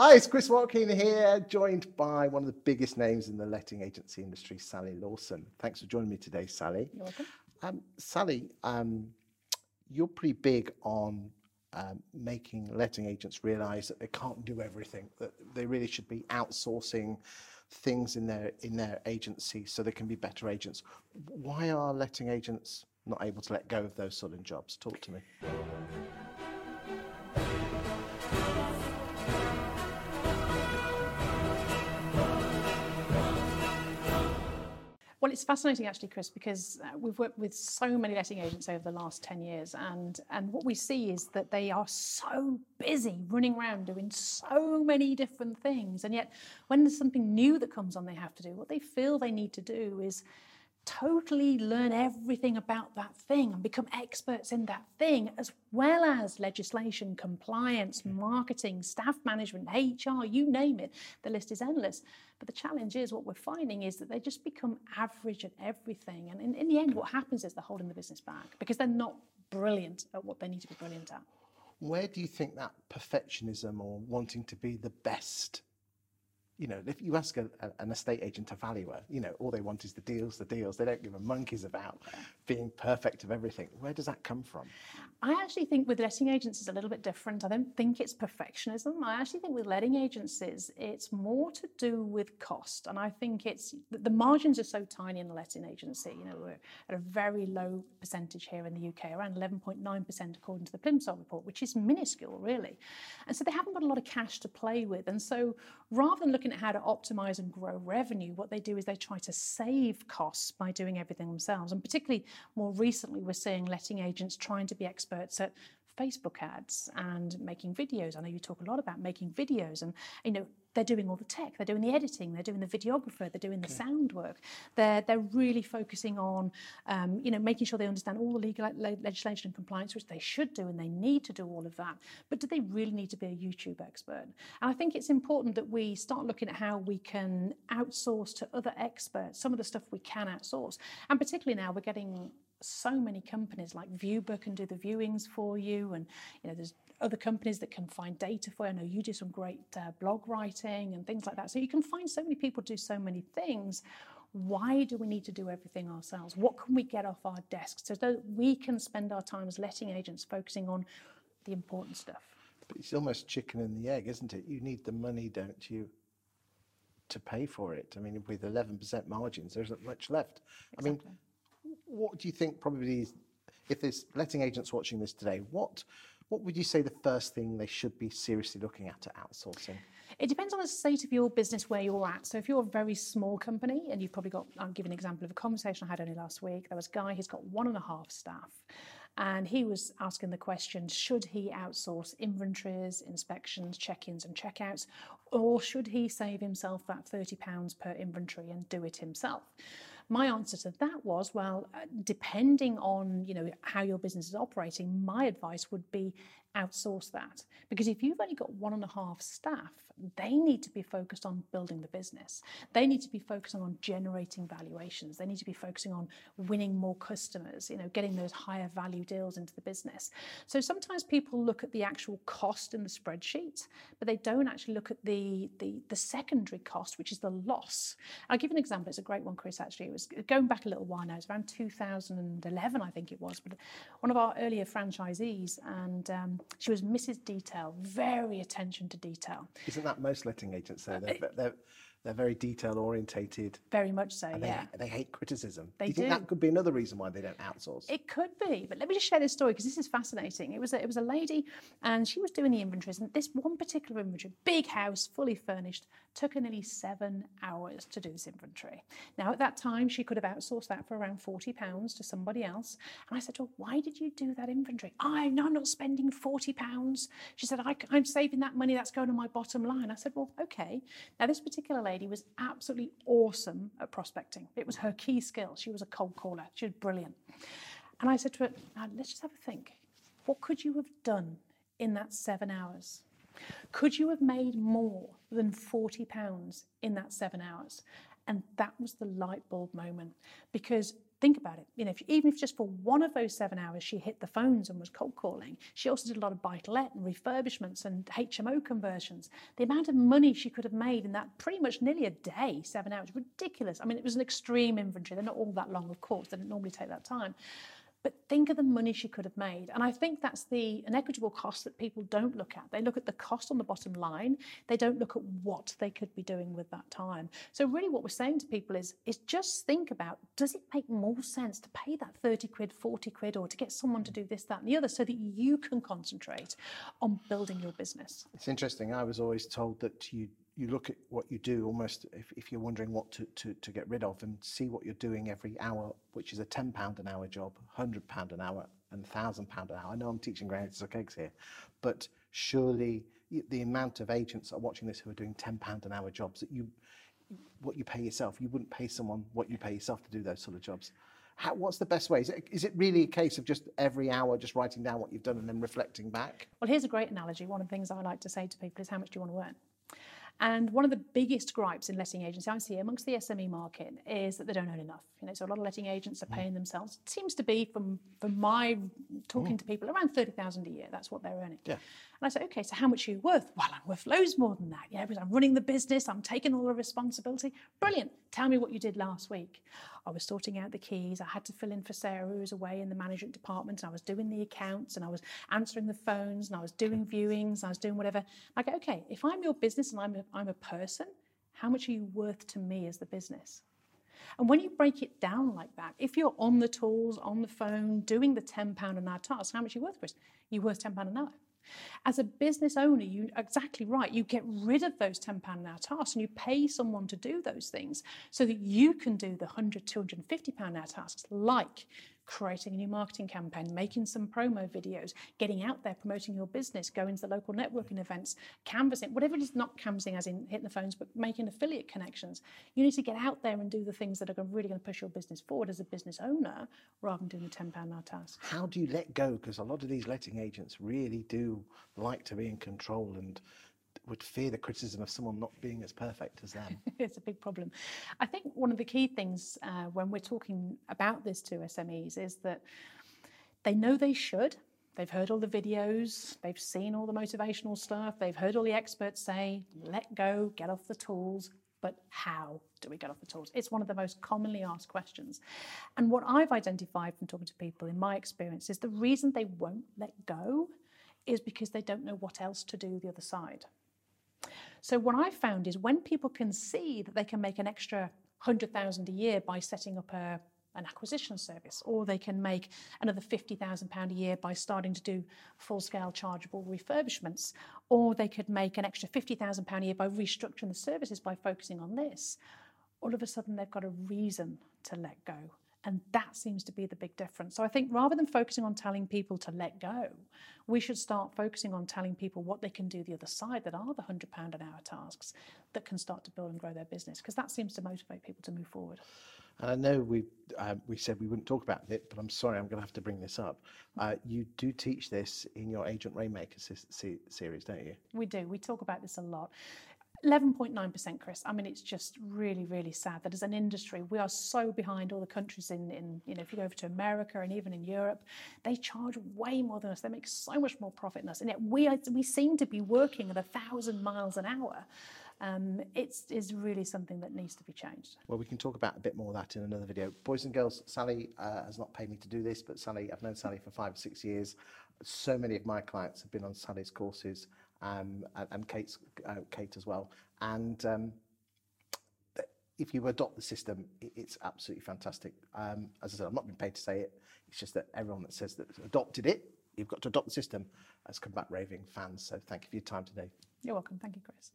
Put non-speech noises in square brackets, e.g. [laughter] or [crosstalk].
Hi, it's Chris Watkin here, joined by one of the biggest names in the letting agency industry, Sally Lawson. Thanks for joining me today, Sally. You're welcome. Um, Sally, um, you're pretty big on um, making letting agents realise that they can't do everything, that they really should be outsourcing things in their in their agency so they can be better agents. Why are letting agents not able to let go of those sort of jobs? Talk to me. Well, it's fascinating actually, Chris, because uh, we've worked with so many letting agents over the last 10 years, and, and what we see is that they are so busy running around doing so many different things. And yet, when there's something new that comes on they have to do, what they feel they need to do is totally learn everything about that thing and become experts in that thing, as well as legislation, compliance, hmm. marketing, staff management, HR, you name it. The list is endless. But the challenge is what we're finding is that they just become average at everything. And in, in the end, what happens is they're holding the business back because they're not brilliant at what they need to be brilliant at. Where do you think that perfectionism or wanting to be the best you know, if you ask a, a, an estate agent, a valuer, you know, all they want is the deals, the deals. They don't give a monkeys about being perfect of everything. Where does that come from? I actually think with letting agents it's a little bit different. I don't think it's perfectionism. I actually think with letting agencies it's more to do with cost. And I think it's the margins are so tiny in the letting agency. You know, we're at a very low percentage here in the UK, around 11.9% according to the Plimsoll report, which is minuscule really. And so they haven't got a lot of cash to play with. And so rather than looking at how to optimize and grow revenue, what they do is they try to save costs by doing everything themselves. And particularly more recently, we're seeing letting agents trying to be experts at Facebook ads and making videos. I know you talk a lot about making videos, and you know they're doing all the tech, they're doing the editing, they're doing the videographer, they're doing the okay. sound work. They're they're really focusing on um, you know making sure they understand all the legal legislation and compliance, which they should do, and they need to do all of that. But do they really need to be a YouTube expert? And I think it's important that we start looking at how we can outsource to other experts some of the stuff we can outsource, and particularly now we're getting so many companies like Viewber can do the viewings for you, and you know there's other companies that can find data for you. I know you do some great uh, blog writing and things like that. So you can find so many people do so many things. Why do we need to do everything ourselves? What can we get off our desks so that we can spend our time as letting agents focusing on the important stuff? But it's almost chicken and the egg, isn't it? You need the money, don't you, to pay for it? I mean, with 11% margins, there isn't much left. Exactly. I mean, what do you think probably is, if there's letting agents watching this today, what what would you say the first thing they should be seriously looking at to outsourcing? It depends on the state of your business where you're at. So if you're a very small company and you've probably got, I'll give an example of a conversation I had only last week. There was a guy, he's got one and a half staff. And he was asking the question should he outsource inventories, inspections, check ins, and checkouts, or should he save himself that £30 per inventory and do it himself? My answer to that was, well, uh, depending on you know how your business is operating, my advice would be outsource that because if you've only got one and a half staff, they need to be focused on building the business. They need to be focusing on generating valuations. They need to be focusing on winning more customers, you know, getting those higher value deals into the business. So sometimes people look at the actual cost in the spreadsheet, but they don't actually look at the the, the secondary cost, which is the loss. I'll give an example. It's a great one, Chris, actually. It was going back a little while now. It was around 2011, I think it was, but one of our earlier franchisees, and um, she was Mrs. Detail, very attention to detail. Isn't that most letting agents say? They're, uh, they're, they're very detail orientated. Very much so, and yeah. They, they hate criticism. They do you think do. that could be another reason why they don't outsource? It could be, but let me just share this story because this is fascinating. It was a, it was a lady, and she was doing the inventories, and this one particular inventory, big house, fully furnished, took her nearly seven hours to do this inventory. Now at that time, she could have outsourced that for around forty pounds to somebody else. And I said to her, "Why did you do that inventory?" I no, I'm not spending forty pounds. She said, I, "I'm saving that money. That's going on my bottom line." I said, "Well, okay." Now this particular lady was absolutely awesome at prospecting. It was her key skill. She was a cold caller. She was brilliant. And I said to her, let's just have a think. What could you have done in that seven hours? Could you have made more than £40 in that seven hours? And that was the light bulb moment because think about it. You know, if, even if just for one of those seven hours she hit the phones and was cold calling, she also did a lot of buy to let and refurbishments and HMO conversions. The amount of money she could have made in that pretty much nearly a day, seven hours, ridiculous. I mean, it was an extreme inventory. They're not all that long, of course. They don't normally take that time. But think of the money she could have made. And I think that's the inequitable cost that people don't look at. They look at the cost on the bottom line. They don't look at what they could be doing with that time. So really what we're saying to people is, is just think about, does it make more sense to pay that 30 quid, 40 quid, or to get someone to do this, that, and the other so that you can concentrate on building your business? It's interesting. I was always told that you you look at what you do almost if, if you're wondering what to, to, to get rid of and see what you're doing every hour, which is a £10 an hour job, £100 an hour, and £1,000 an hour. I know I'm teaching grades of cakes here, but surely the amount of agents that are watching this who are doing £10 an hour jobs that you, what you pay yourself, you wouldn't pay someone what you pay yourself to do those sort of jobs. How, what's the best way? Is it, is it really a case of just every hour just writing down what you've done and then reflecting back? Well, here's a great analogy. One of the things I like to say to people is how much do you want to earn? And one of the biggest gripes in letting agents I see amongst the SME market is that they don't earn enough. You know, so a lot of letting agents are mm. paying themselves. It seems to be from from my talking mm. to people around thirty thousand a year. That's what they're earning. Yeah. And I said, okay, so how much are you worth? Well, I'm worth loads more than that. Yeah, because I'm running the business, I'm taking all the responsibility. Brilliant. Tell me what you did last week. I was sorting out the keys. I had to fill in for Sarah, who was away in the management department. And I was doing the accounts and I was answering the phones and I was doing [laughs] viewings and I was doing whatever. I go, okay, if I'm your business and I'm a, I'm a person, how much are you worth to me as the business? And when you break it down like that, if you're on the tools, on the phone, doing the £10 an hour task, how much are you worth, Chris? You're worth £10 an hour. As a business owner, you're exactly right. You get rid of those £10 an hour tasks and you pay someone to do those things so that you can do the 100, 250 pound an hour tasks like creating a new marketing campaign, making some promo videos, getting out there, promoting your business, going to the local networking events, canvassing, whatever it is, not canvassing as in hitting the phones, but making affiliate connections. You need to get out there and do the things that are really going to push your business forward as a business owner rather than doing the £10 hour task. How do you let go? Because a lot of these letting agents really do like to be in control and would fear the criticism of someone not being as perfect as them. [laughs] it's a big problem. I think one of the key things uh, when we're talking about this to SMEs is that they know they should. They've heard all the videos, they've seen all the motivational stuff, they've heard all the experts say, let go, get off the tools. But how do we get off the tools? It's one of the most commonly asked questions. And what I've identified from talking to people in my experience is the reason they won't let go is because they don't know what else to do the other side. So what I found is when people can see that they can make an extra 100,000 a year by setting up a, an acquisition service, or they can make another £50,000 a year by starting to do full scale chargeable refurbishments, or they could make an extra £50,000 a year by restructuring the services by focusing on this. All of a sudden, they've got a reason to let go. And that seems to be the big difference. So I think rather than focusing on telling people to let go, we should start focusing on telling people what they can do the other side that are the £100 an hour tasks that can start to build and grow their business, because that seems to motivate people to move forward. And I know we um, we said we wouldn't talk about it, but I'm sorry, I'm going to have to bring this up. Uh, you do teach this in your Agent Rainmaker series, don't you? We do. We talk about this a lot. 11.9%, Chris. I mean, it's just really, really sad that as an industry, we are so behind all the countries in, in, you know, if you go over to America and even in Europe, they charge way more than us. They make so much more profit than us. And yet we, are, we seem to be working at a thousand miles an hour. Um, it's really something that needs to be changed. Well, we can talk about a bit more of that in another video. Boys and girls, Sally uh, has not paid me to do this, but Sally, I've known Sally for five or six years. So many of my clients have been on Sally's courses um, and, Kate's, uh, Kate as well. And um, if you adopt the system, it's absolutely fantastic. Um, as I said, I'm not being paid to say it. It's just that everyone that says that adopted it, you've got to adopt the system, has come back raving fans. So thank you for your time today. You're welcome. Thank you, Chris.